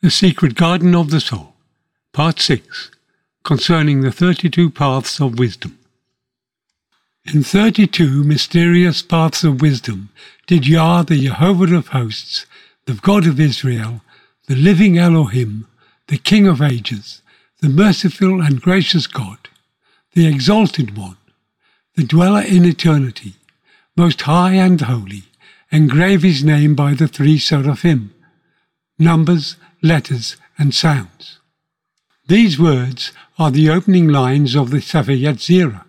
The Secret Garden of the Soul, Part 6, concerning the 32 Paths of Wisdom. In 32 mysterious paths of wisdom did Yah, the Jehovah of hosts, the God of Israel, the living Elohim, the King of ages, the merciful and gracious God, the exalted one, the dweller in eternity, most high and holy, engrave his name by the three seraphim, numbers, letters, and sounds. These words are the opening lines of the Sefer Yetzirah,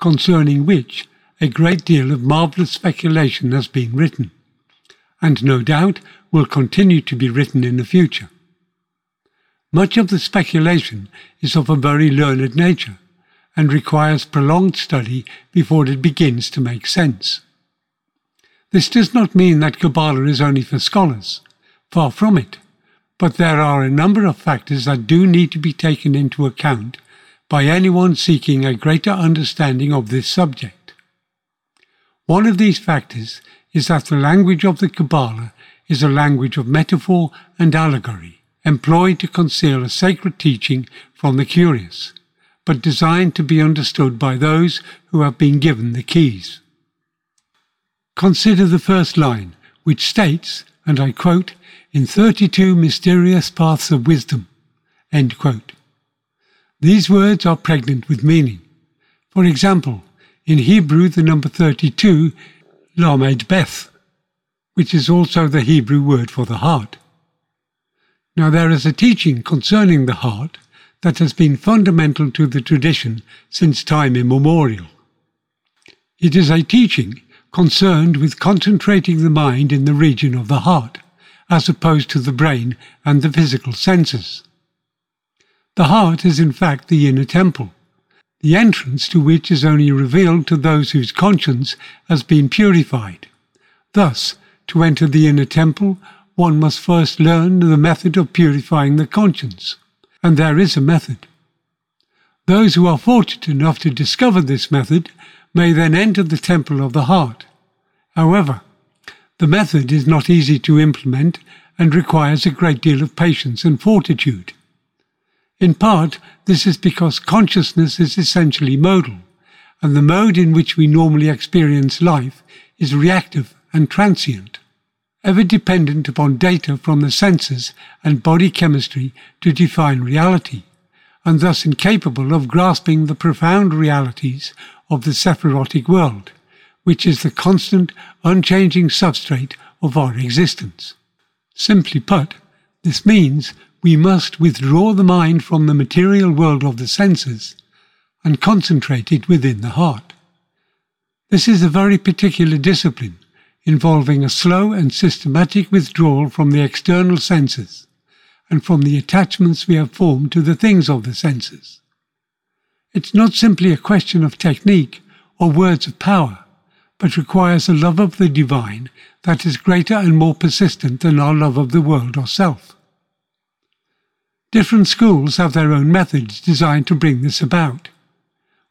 concerning which a great deal of marvellous speculation has been written, and no doubt will continue to be written in the future. Much of the speculation is of a very learned nature, and requires prolonged study before it begins to make sense. This does not mean that Kabbalah is only for scholars. Far from it. But there are a number of factors that do need to be taken into account by anyone seeking a greater understanding of this subject. One of these factors is that the language of the Kabbalah is a language of metaphor and allegory, employed to conceal a sacred teaching from the curious, but designed to be understood by those who have been given the keys. Consider the first line, which states, and I quote, in 32 mysterious paths of wisdom. These words are pregnant with meaning. For example, in Hebrew, the number 32, Lamed Beth, which is also the Hebrew word for the heart. Now, there is a teaching concerning the heart that has been fundamental to the tradition since time immemorial. It is a teaching concerned with concentrating the mind in the region of the heart as opposed to the brain and the physical senses. The heart is in fact the inner temple, the entrance to which is only revealed to those whose conscience has been purified. Thus, to enter the inner temple, one must first learn the method of purifying the conscience, and there is a method. Those who are fortunate enough to discover this method may then enter the temple of the heart. However, the method is not easy to implement and requires a great deal of patience and fortitude. In part, this is because consciousness is essentially modal, and the mode in which we normally experience life is reactive and transient, ever dependent upon data from the senses and body chemistry to define reality, and thus incapable of grasping the profound realities of the Sephirotic world which is the constant, unchanging substrate of our existence. Simply put, this means we must withdraw the mind from the material world of the senses and concentrate it within the heart. This is a very particular discipline involving a slow and systematic withdrawal from the external senses and from the attachments we have formed to the things of the senses. It's not simply a question of technique or words of power but requires a love of the divine that is greater and more persistent than our love of the world or self. Different schools have their own methods designed to bring this about,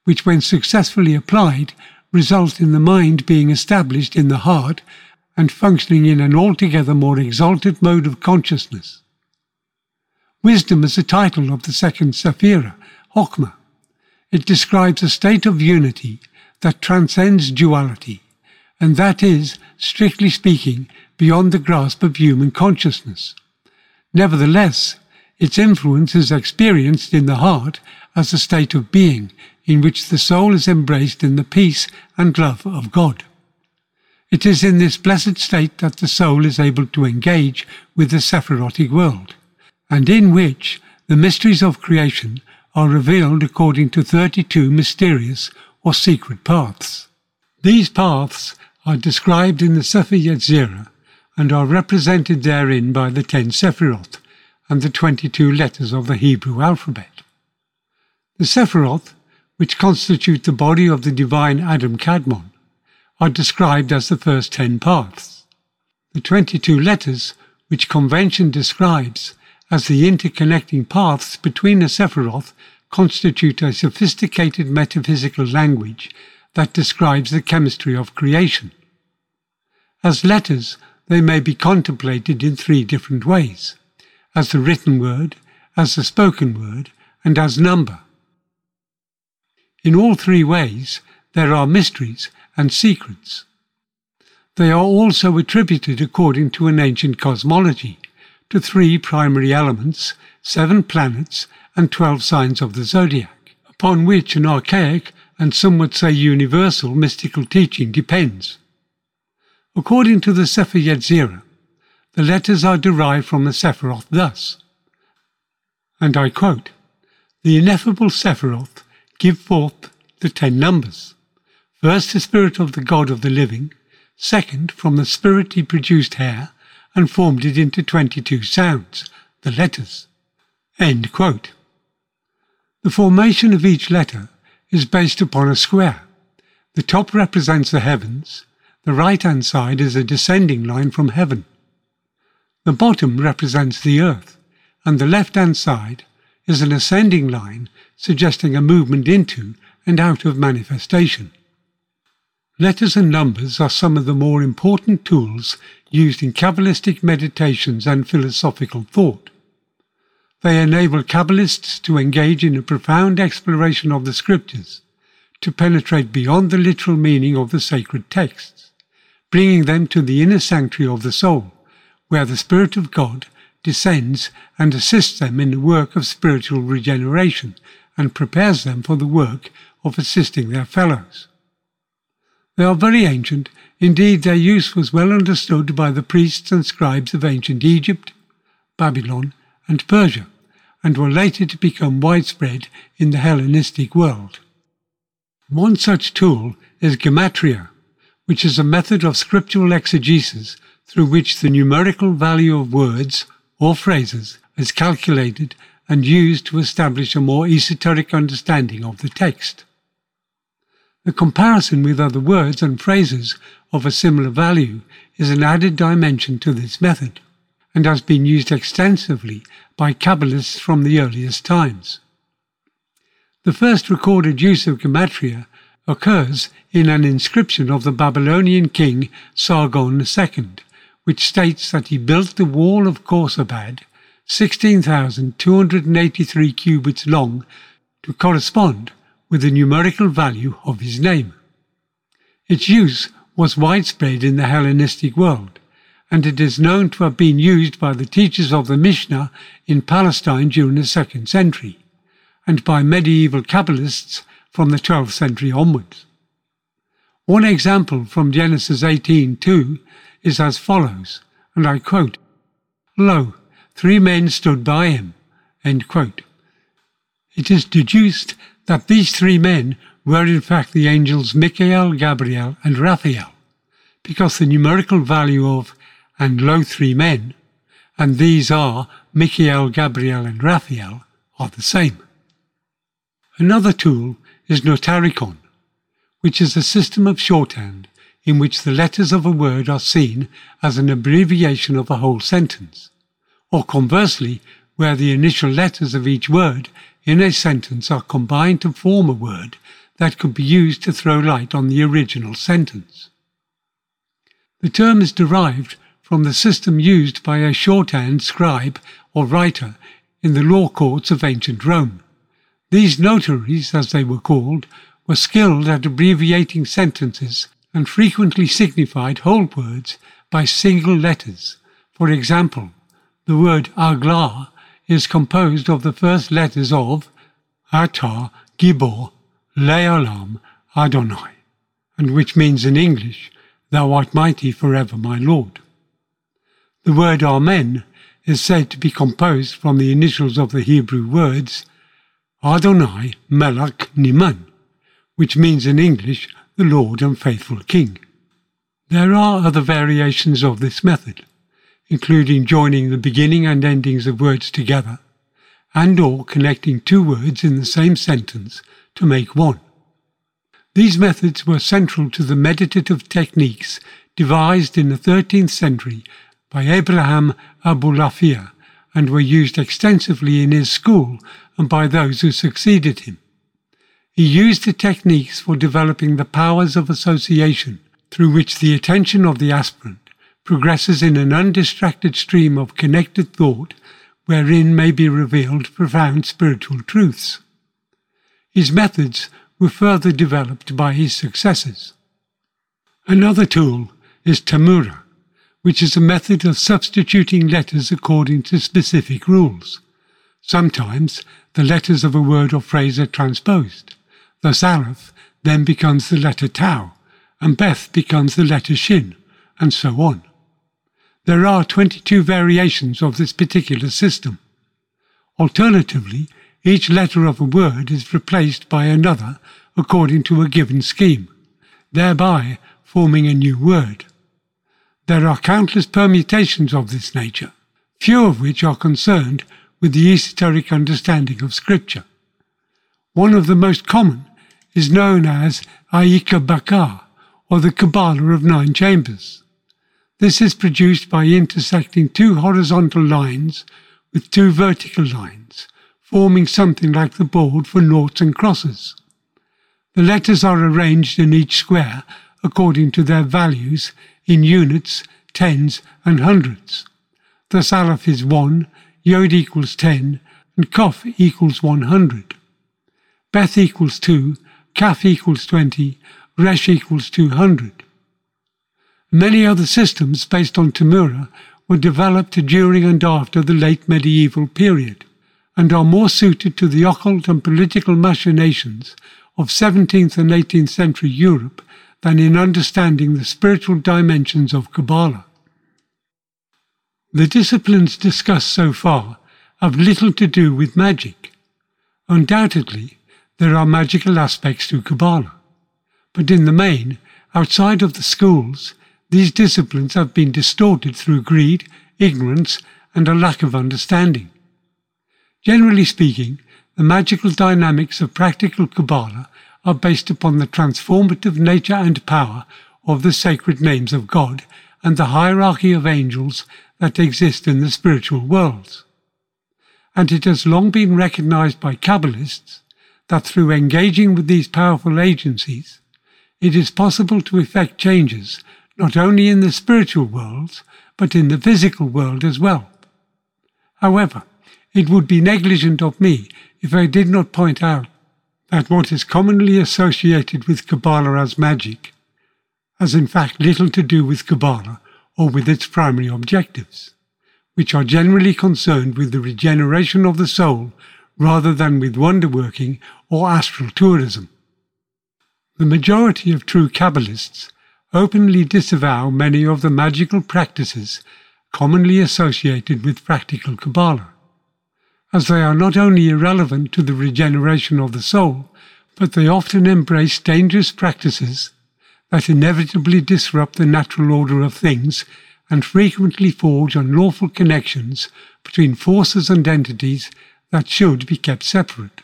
which, when successfully applied, result in the mind being established in the heart and functioning in an altogether more exalted mode of consciousness. Wisdom is the title of the second Sephira, Hokmah. It describes a state of unity that transcends duality, and that is, strictly speaking, beyond the grasp of human consciousness. Nevertheless, its influence is experienced in the heart as a state of being in which the soul is embraced in the peace and love of God. It is in this blessed state that the soul is able to engage with the Sephirotic world, and in which the mysteries of creation are revealed according to 32 mysterious or secret paths. These paths are described in the Sefer Yetzirah and are represented therein by the ten Sephiroth and the 22 letters of the Hebrew alphabet. The Sephiroth, which constitute the body of the divine Adam Kadmon, are described as the first ten paths. The 22 letters, which convention describes as the interconnecting paths between the Sephiroth constitute a sophisticated metaphysical language that describes the chemistry of creation. As letters, they may be contemplated in three different ways as the written word, as the spoken word, and as number. In all three ways, there are mysteries and secrets. They are also attributed according to an ancient cosmology to three primary elements, seven planets, and twelve signs of the zodiac, upon which an archaic and some would say universal mystical teaching depends. According to the Sefer Yetzirah, the letters are derived from the Sephiroth thus, and I quote, The ineffable Sephiroth give forth the ten numbers. First, the spirit of the God of the living. Second, from the spirit he produced hair and formed it into 22 sounds, the letters. End quote. The formation of each letter is based upon a square. The top represents the heavens, the right hand side is a descending line from heaven. The bottom represents the earth, and the left hand side is an ascending line suggesting a movement into and out of manifestation. Letters and numbers are some of the more important tools used in Kabbalistic meditations and philosophical thought. They enable Kabbalists to engage in a profound exploration of the scriptures, to penetrate beyond the literal meaning of the sacred texts, bringing them to the inner sanctuary of the soul, where the Spirit of God descends and assists them in the work of spiritual regeneration and prepares them for the work of assisting their fellows. They are very ancient, indeed, their use was well understood by the priests and scribes of ancient Egypt, Babylon, and Persia, and were later to become widespread in the Hellenistic world. One such tool is gematria, which is a method of scriptural exegesis through which the numerical value of words or phrases is calculated and used to establish a more esoteric understanding of the text. The comparison with other words and phrases of a similar value is an added dimension to this method and has been used extensively by Kabbalists from the earliest times. The first recorded use of gematria occurs in an inscription of the Babylonian king Sargon II, which states that he built the wall of Khorsabad, 16,283 cubits long, to correspond with the numerical value of his name. Its use was widespread in the Hellenistic world, and it is known to have been used by the teachers of the Mishnah in Palestine during the second century, and by medieval Kabbalists from the 12th century onwards. One example from Genesis 18:2 is as follows, and I quote, Lo, three men stood by him. It is deduced that these three men were in fact the angels Michael, Gabriel, and Raphael, because the numerical value of and lo three men, and these are Michael, Gabriel, and Raphael, are the same. Another tool is Notarikon, which is a system of shorthand in which the letters of a word are seen as an abbreviation of a whole sentence, or conversely, where the initial letters of each word in a sentence are combined to form a word that could be used to throw light on the original sentence. The term is derived from the system used by a shorthand scribe or writer in the law courts of ancient Rome. These notaries, as they were called, were skilled at abbreviating sentences and frequently signified whole words by single letters. For example, the word Agla is composed of the first letters of Atah, Gibor, Leolam, Adonai, and which means in English, Thou art mighty forever, my Lord. The word Amen is said to be composed from the initials of the Hebrew words Adonai Melech Ne'eman, which means in English the Lord and faithful King. There are other variations of this method, including joining the beginning and endings of words together, and or connecting two words in the same sentence to make one. These methods were central to the meditative techniques devised in the 13th century by Abraham Abulafia and were used extensively in his school and by those who succeeded him. He used the techniques for developing the powers of association through which the attention of the aspirant progresses in an undistracted stream of connected thought wherein may be revealed profound spiritual truths. His methods were further developed by his successors. Another tool is Temurah, which is a method of substituting letters according to specific rules. Sometimes the letters of a word or phrase are transposed. Thus Aleph then becomes the letter Tau, and Beth becomes the letter Shin, and so on. There are 22 variations of this particular system. Alternatively, each letter of a word is replaced by another according to a given scheme, thereby forming a new word. There are countless permutations of this nature, few of which are concerned with the esoteric understanding of Scripture. One of the most common is known as Aiq Bekar, or the Kabbalah of Nine Chambers. This is produced by intersecting two horizontal lines with two vertical lines, forming something like the board for noughts and crosses. The letters are arranged in each square according to their values in units, tens, and hundreds. Thus Aleph is 1, Yod equals 10, and Kof equals 100. Beth equals 2, Kaf equals 20, Resh equals 200. Many other systems based on Temurah were developed during and after the late medieval period, and are more suited to the occult and political machinations of 17th and 18th century Europe than in understanding the spiritual dimensions of Kabbalah. The disciplines discussed so far have little to do with magic. Undoubtedly, there are magical aspects to Kabbalah, but in the main, outside of the schools, these disciplines have been distorted through greed, ignorance, and a lack of understanding. Generally speaking, the magical dynamics of practical Kabbalah are based upon the transformative nature and power of the sacred names of God and the hierarchy of angels that exist in the spiritual worlds. And it has long been recognized by Kabbalists that through engaging with these powerful agencies, it is possible to effect changes not only in the spiritual worlds, but in the physical world as well. However, it would be negligent of me if I did not point out that what is commonly associated with Kabbalah as magic has in fact little to do with Kabbalah or with its primary objectives, which are generally concerned with the regeneration of the soul rather than with wonder working or astral tourism. The majority of true Kabbalists openly disavow many of the magical practices commonly associated with practical Kabbalah, as they are not only irrelevant to the regeneration of the soul, but they often embrace dangerous practices that inevitably disrupt the natural order of things and frequently forge unlawful connections between forces and entities that should be kept separate.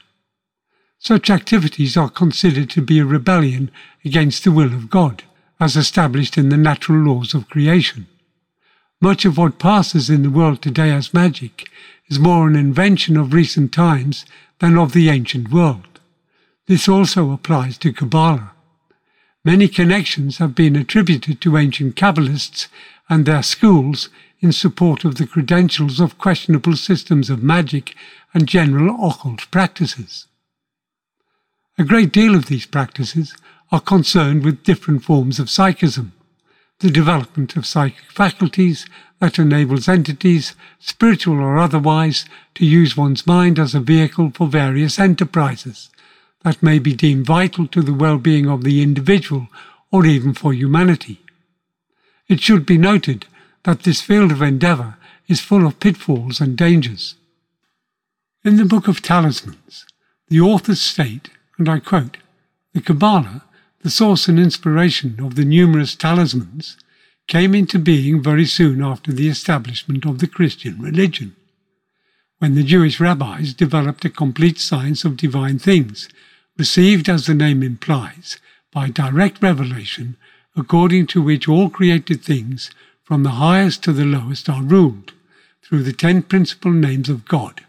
Such activities are considered to be a rebellion against the will of God as established in the natural laws of creation. Much of what passes in the world today as magic is more an invention of recent times than of the ancient world. This also applies to Kabbalah. Many connections have been attributed to ancient Kabbalists and their schools in support of the credentials of questionable systems of magic and general occult practices. A great deal of these practices are concerned with different forms of psychism, the development of psychic faculties that enables entities, spiritual or otherwise, to use one's mind as a vehicle for various enterprises that may be deemed vital to the well-being of the individual or even for humanity. It should be noted that this field of endeavour is full of pitfalls and dangers. In the Book of Talismans, the authors state, and I quote, the Kabbalah the source and inspiration of the numerous talismans, came into being very soon after the establishment of the Christian religion, when the Jewish rabbis developed a complete science of divine things, received, as the name implies, by direct revelation, according to which all created things, from the highest to the lowest, are ruled, through the ten principal names of God,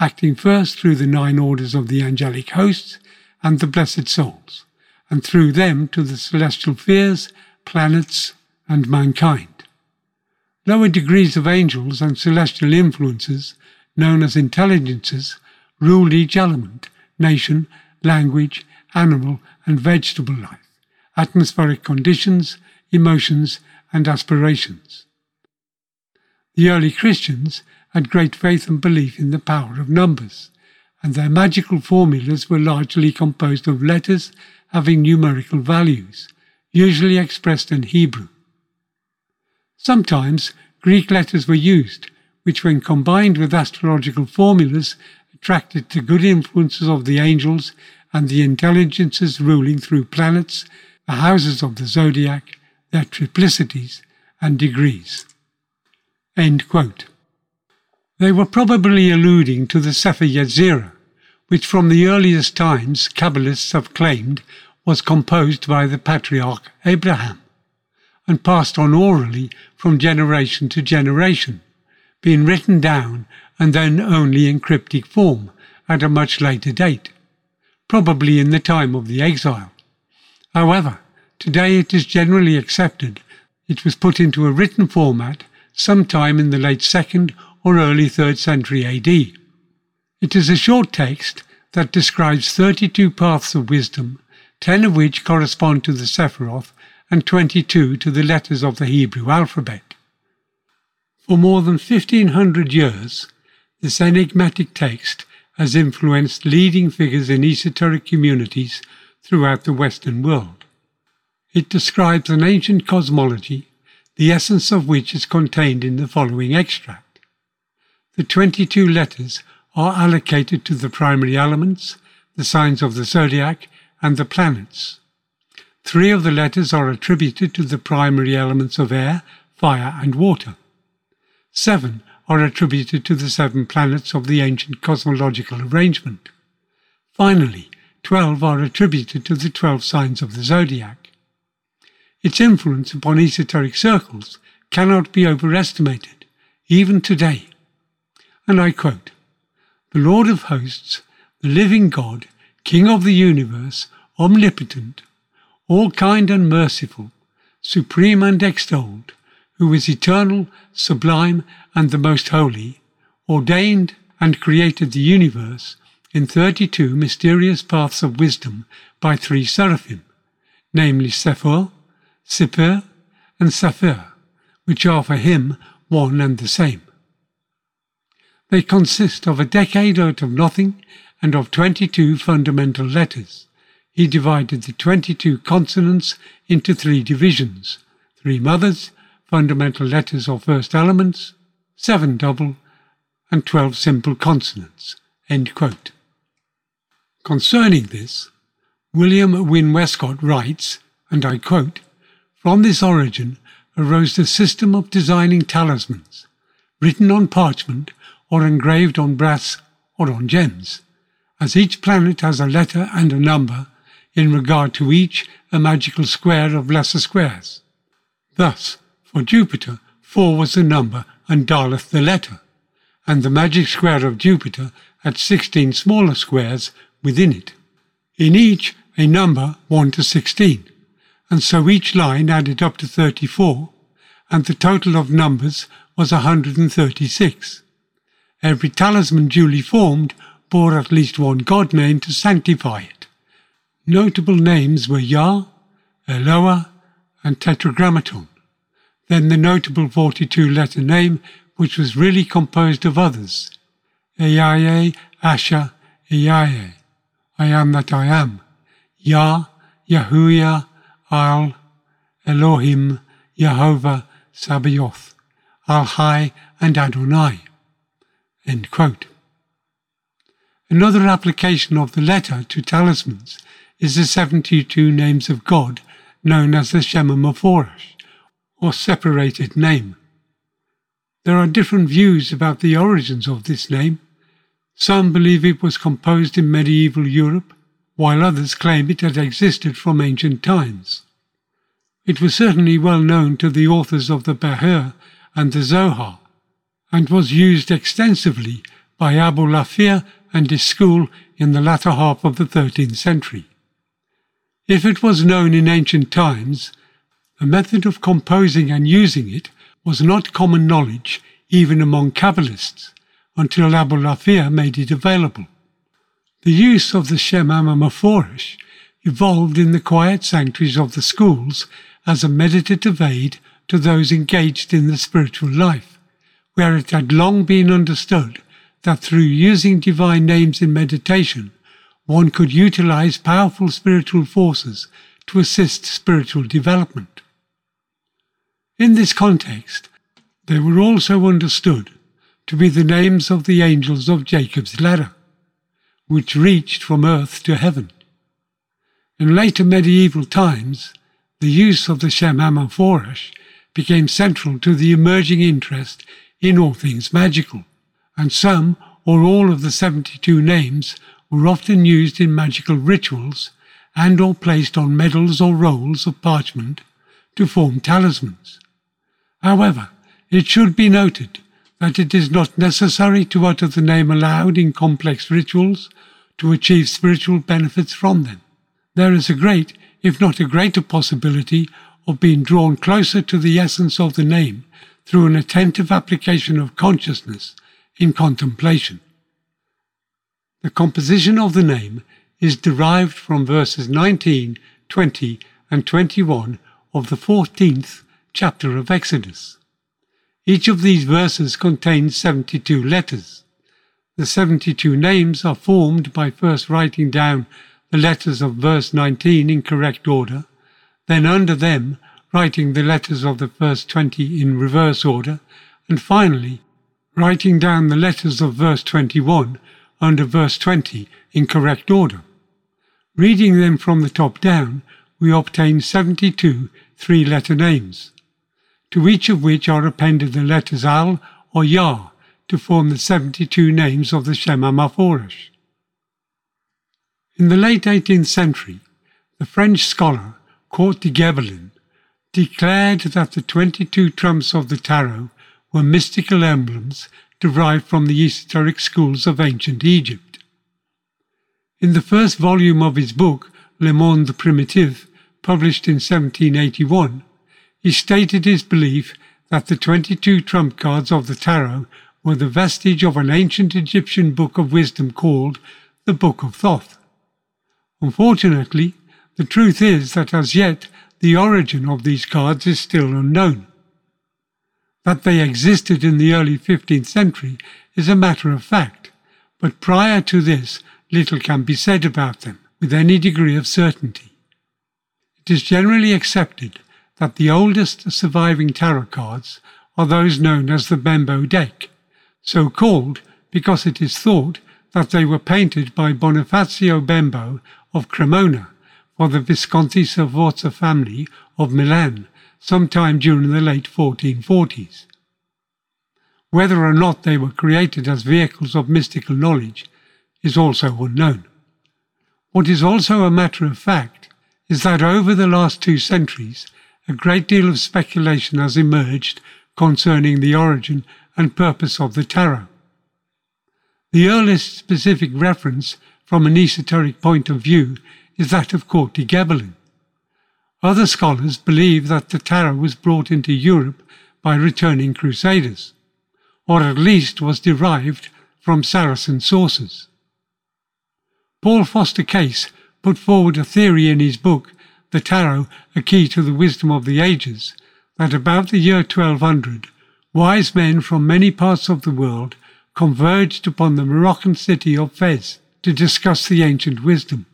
acting first through the nine orders of the angelic hosts and the blessed souls and through them to the celestial spheres, planets, and mankind. Lower degrees of angels and celestial influences known as intelligences, ruled each element, nation, language, animal, and vegetable life, atmospheric conditions, emotions, and aspirations. The early Christians had great faith and belief in the power of numbers, and their magical formulas were largely composed of letters having numerical values, usually expressed in Hebrew. Sometimes Greek letters were used, which, when combined with astrological formulas, attracted the good influences of the angels and the intelligences ruling through planets, the houses of the zodiac, their triplicities and degrees. They were probably alluding to the Sefer Yetzirah, which from the earliest times Kabbalists have claimed was composed by the patriarch Abraham and passed on orally from generation to generation, being written down and then only in cryptic form at a much later date, probably in the time of the exile. However, today it is generally accepted it was put into a written format sometime in the late 2nd or early 3rd century AD. It is a short text that describes 32 paths of wisdom, 10 of which correspond to the Sephiroth and 22 to the letters of the Hebrew alphabet. For more than 1500 years, this enigmatic text has influenced leading figures in esoteric communities throughout the Western world. It describes an ancient cosmology, the essence of which is contained in the following extract. The 22 letters are allocated to the primary elements, the signs of the zodiac, and the planets. Three of the letters are attributed to the primary elements of air, fire, and water. Seven are attributed to the seven planets of the ancient cosmological arrangement. Finally, twelve are attributed to the twelve signs of the zodiac. Its influence upon esoteric circles cannot be overestimated, even today. And I quote The Lord of hosts, the living God, King of the universe, omnipotent, all kind and merciful, supreme and extolled, who is eternal, sublime, and the most holy, ordained and created the universe in 32 mysterious paths of wisdom by three seraphim, namely Sephor, Sipir, and Saphir, which are for him one and the same. They consist of a decade out of nothing and of 22 fundamental letters. He divided the 22 consonants into three divisions three mothers, fundamental letters or first elements, seven double, and twelve simple consonants. Concerning this, William Wynne Westcott writes, and I quote, From this origin arose the system of designing talismans, written on parchment or engraved on brass or on gems, as each planet has a letter and a number, in regard to each a magical square of lesser squares. Thus, for Jupiter, four was the number and Daleth the letter, and the magic square of Jupiter had sixteen smaller squares within it. In each, a number 1 to 16, and so each line added up to 34, and the total of numbers was 136. Every talisman duly formed bore at least one god name to sanctify it. Notable names were Yah, Eloah, and Tetragrammaton then the notable 42 letter name, which was really composed of others Eyaye, Asher, Eyaye, I am that I am, Yah, Yahuwah, Al, Elohim, Jehovah, Sabaoth, Al Hai, and Adonai. Another application of the letter to talismans is the 72 names of God known as the Shema Mephorash or separated name. There are different views about the origins of this name. Some believe it was composed in medieval Europe, while others claim it had existed from ancient times. It was certainly well known to the authors of the Bahir and the Zohar, and was used extensively by Abu Abulafia and his school in the latter half of the 13th century. If it was known in ancient times, the method of composing and using it was not common knowledge even among Kabbalists, until Abu Abulafia made it available. The use of the Shem Mephorash evolved in the quiet sanctuaries of the schools as a meditative aid to those engaged in the spiritual life, where it had long been understood that through using divine names in meditation, one could utilize powerful spiritual forces to assist spiritual development. In this context, they were also understood to be the names of the angels of Jacob's ladder, which reached from earth to heaven. In later medieval times, the use of the Shem Mephorash became central to the emerging interest in all things magical, and some or all of the 72 names were often used in magical rituals and or placed on medals or rolls of parchment to form talismans. However, it should be noted that it is not necessary to utter the name aloud in complex rituals to achieve spiritual benefits from them. There is a great, if not a greater possibility of being drawn closer to the essence of the name through an attentive application of consciousness in contemplation. The composition of the name is derived from verses 19, 20, and 21 of the 14th chapter of Exodus. Each of these verses contains 72 letters. The 72 names are formed by first writing down the letters of verse 19 in correct order, then under them writing the letters of the first 20 in reverse order, and finally writing down the letters of verse 21 under verse 20 in correct order. Reading them from the top down, we obtain 72 three letter names to each of which are appended the letters Al or Yah to form the 72 names of the Shema Mephorash. In the late 18th century, the French scholar Court de Gebelin declared that the 22 trumps of the tarot were mystical emblems derived from the esoteric schools of ancient Egypt. In the first volume of his book, Le Monde Primitif, published in 1781, he stated his belief that the 22 trump cards of the tarot were the vestige of an ancient Egyptian book of wisdom called the Book of Thoth. Unfortunately, the truth is that as yet the origin of these cards is still unknown. That they existed in the early 15th century is a matter of fact, but prior to this little can be said about them with any degree of certainty. It is generally accepted that the oldest surviving tarot cards are those known as the Bembo deck, so called because it is thought that they were painted by Bonifacio Bembo of Cremona for the Visconti Sforza family of Milan sometime during the late 1440s. Whether or not they were created as vehicles of mystical knowledge is also unknown. What is also a matter of fact is that over the last two centuries, a great deal of speculation has emerged concerning the origin and purpose of the tarot. The earliest specific reference from an esoteric point of view is that of Court de Gebelin. Other scholars believe that the tarot was brought into Europe by returning crusaders, or at least was derived from Saracen sources. Paul Foster Case put forward a theory in his book the tarot a key to the wisdom of the ages, that about the year 1200, wise men from many parts of the world converged upon the Moroccan city of Fez to discuss the ancient wisdom.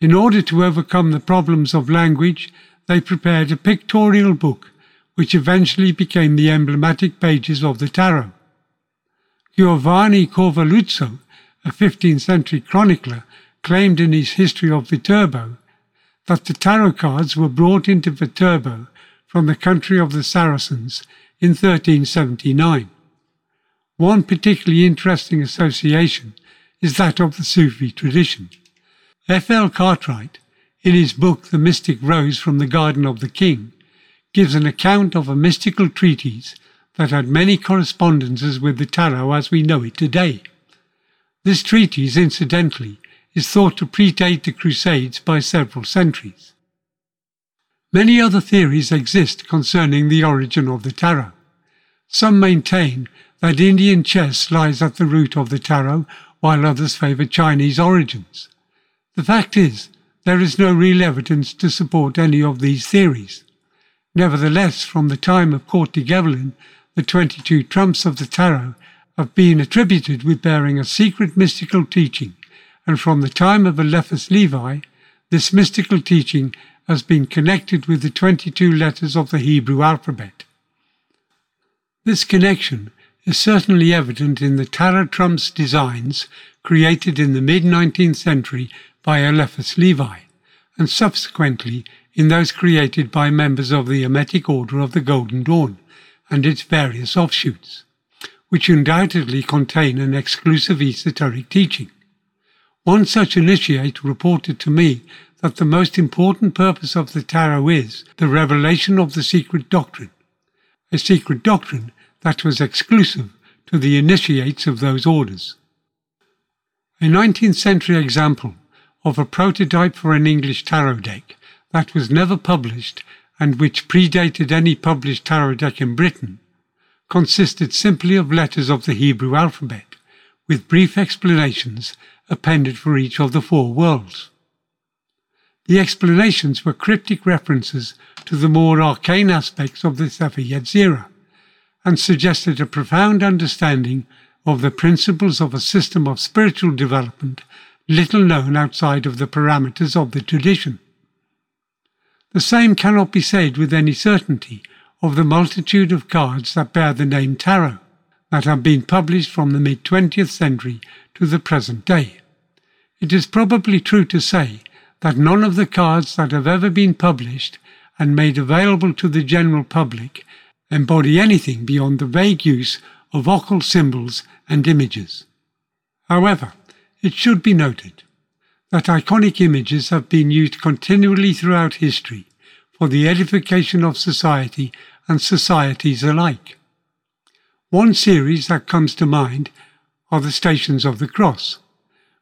In order to overcome the problems of language, they prepared a pictorial book which eventually became the emblematic pages of the tarot. Giovanni Covelluzzo, a 15th century chronicler, claimed in his History of Viterbo that the tarot cards were brought into Viterbo from the country of the Saracens in 1379. One particularly interesting association is that of the Sufi tradition. F. L. Cartwright, in his book The Mystic Rose from the Garden of the King, gives an account of a mystical treatise that had many correspondences with the tarot as we know it today. This treatise, incidentally, is thought to predate the Crusades by several centuries. Many other theories exist concerning the origin of the tarot. Some maintain that Indian chess lies at the root of the tarot, while others favour Chinese origins. The fact is, there is no real evidence to support any of these theories. Nevertheless, from the time of Court de the 22 trumps of the tarot have been attributed with bearing a secret mystical teaching, and from the time of Eliphas Levi, this mystical teaching has been connected with the 22 letters of the Hebrew alphabet. This connection is certainly evident in the tarot trumps designs created in the mid 19th century by Eliphas Levi, and subsequently in those created by members of the Hermetic Order of the Golden Dawn and its various offshoots, which undoubtedly contain an exclusive esoteric teaching. One such initiate reported to me that the most important purpose of the tarot is the revelation of the secret doctrine, a secret doctrine that was exclusive to the initiates of those orders. A 19th century example of a prototype for an English tarot deck that was never published and which predated any published tarot deck in Britain consisted simply of letters of the Hebrew alphabet, with brief explanations appended for each of the four worlds. The explanations were cryptic references to the more arcane aspects of the Sefer Yetzirah, and suggested a profound understanding of the principles of a system of spiritual development little known outside of the parameters of the tradition. The same cannot be said with any certainty of the multitude of cards that bear the name tarot that have been published from the mid 20th century to the present day. It is probably true to say that none of the cards that have ever been published and made available to the general public embody anything beyond the vague use of occult symbols and images. However, it should be noted that iconic images have been used continually throughout history for the edification of society and societies alike. One series that comes to mind are the Stations of the Cross,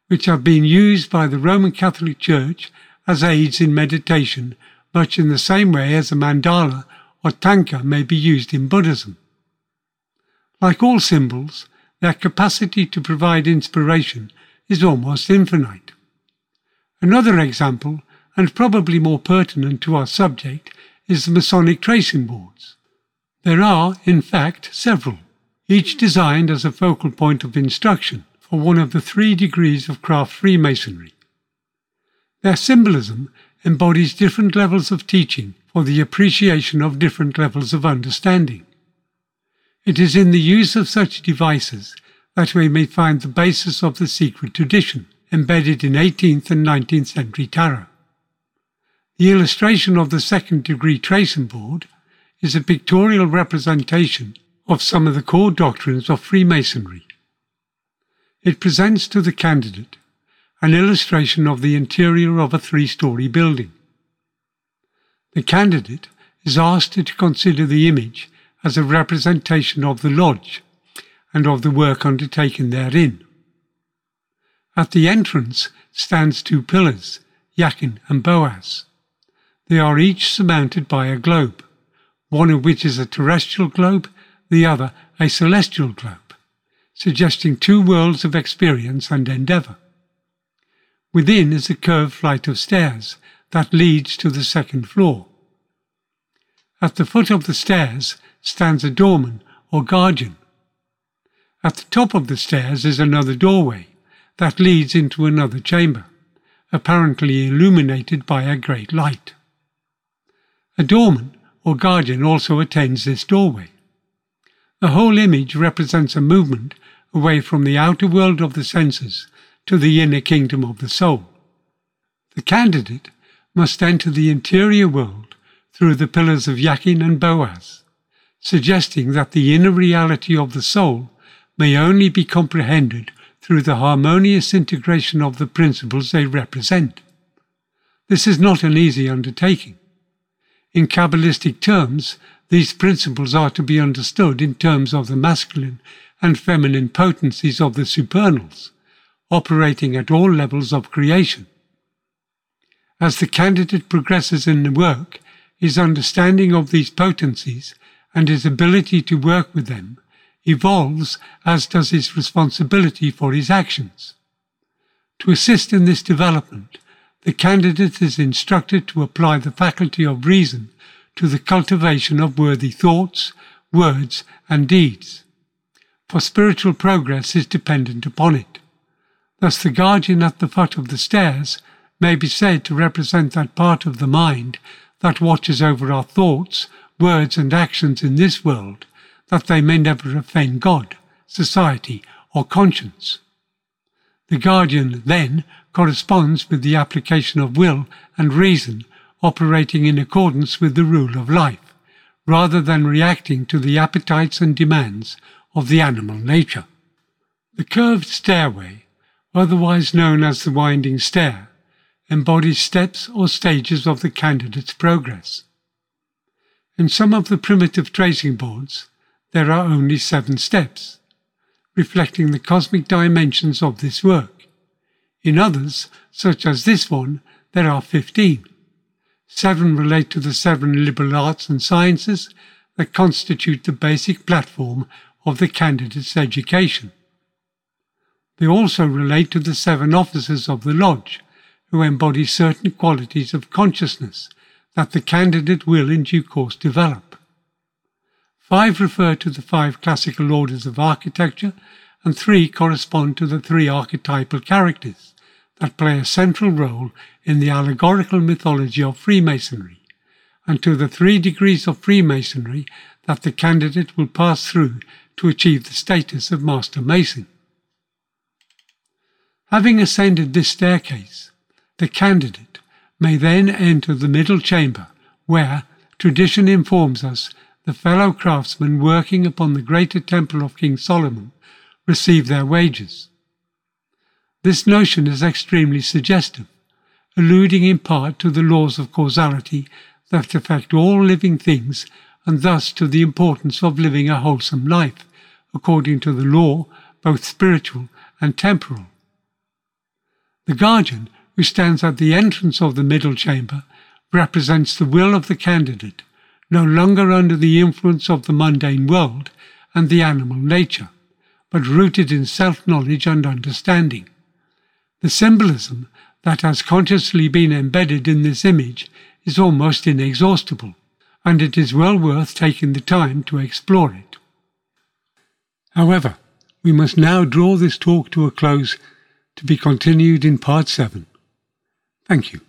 which have been used by the Roman Catholic Church as aids in meditation, much in the same way as a mandala or thangka may be used in Buddhism. Like all symbols, their capacity to provide inspiration is almost infinite. Another example, and probably more pertinent to our subject, is the Masonic tracing boards. There are, in fact, several, each designed as a focal point of instruction for one of the three degrees of craft Freemasonry. Their symbolism embodies different levels of teaching for the appreciation of different levels of understanding. It is in the use of such devices that we may find the basis of the secret tradition embedded in 18th and 19th century tarot. The illustration of the second degree tracing board is a pictorial representation of some of the core doctrines of Freemasonry. It presents to the candidate an illustration of the interior of a three story building. The candidate is asked to consider the image as a representation of the lodge and of the work undertaken therein. At the entrance stands two pillars, Yakin and Boaz. They are each surmounted by a globe, one of which is a terrestrial globe, the other a celestial globe, suggesting two worlds of experience and endeavour. Within is a curved flight of stairs that leads to the second floor. At the foot of the stairs stands a doorman or guardian. At the top of the stairs is another doorway that leads into another chamber, apparently illuminated by a great light. A doorman or guardian also attends this doorway. The whole image represents a movement away from the outer world of the senses to the inner kingdom of the soul. The candidate must enter the interior world through the pillars of Yakin and Boaz, suggesting that the inner reality of the soul may only be comprehended through the harmonious integration of the principles they represent. This is not an easy undertaking. In Kabbalistic terms, these principles are to be understood in terms of the masculine and feminine potencies of the supernals, operating at all levels of creation. As the candidate progresses in the work, his understanding of these potencies and his ability to work with them evolves as does his responsibility for his actions. To assist in this development, the candidate is instructed to apply the faculty of reason to the cultivation of worthy thoughts, words, and deeds. For spiritual progress is dependent upon it. Thus, the guardian at the foot of the stairs may be said to represent that part of the mind that watches over our thoughts, words, and actions in this world, that they may never offend God, society, or conscience. The guardian, then, corresponds with the application of will and reason operating in accordance with the rule of life, rather than reacting to the appetites and demands of the animal nature. The curved stairway, otherwise known as the winding stair, embodies steps or stages of the candidate's progress. In some of the primitive tracing boards, there are only seven steps, reflecting the cosmic dimensions of this work. In others, such as this one, there are 15. Seven relate to the seven liberal arts and sciences that constitute the basic platform of the candidate's education. They also relate to the seven officers of the lodge, who embody certain qualities of consciousness that the candidate will in due course develop. Five refer to the five classical orders of architecture, and three correspond to the three archetypal characters that play a central role in the allegorical mythology of Freemasonry, and to the three degrees of Freemasonry that the candidate will pass through to achieve the status of Master Mason. Having ascended this staircase, the candidate may then enter the middle chamber, where, tradition informs us, the fellow craftsmen working upon the greater temple of King Solomon receive their wages. This notion is extremely suggestive, alluding in part to the laws of causality that affect all living things and thus to the importance of living a wholesome life, according to the law, both spiritual and temporal. The guardian, who stands at the entrance of the middle chamber, represents the will of the candidate, no longer under the influence of the mundane world and the animal nature, but rooted in self knowledge and understanding. The symbolism that has consciously been embedded in this image is almost inexhaustible, and it is well worth taking the time to explore it. However, we must now draw this talk to a close to be continued in part 7. Thank you.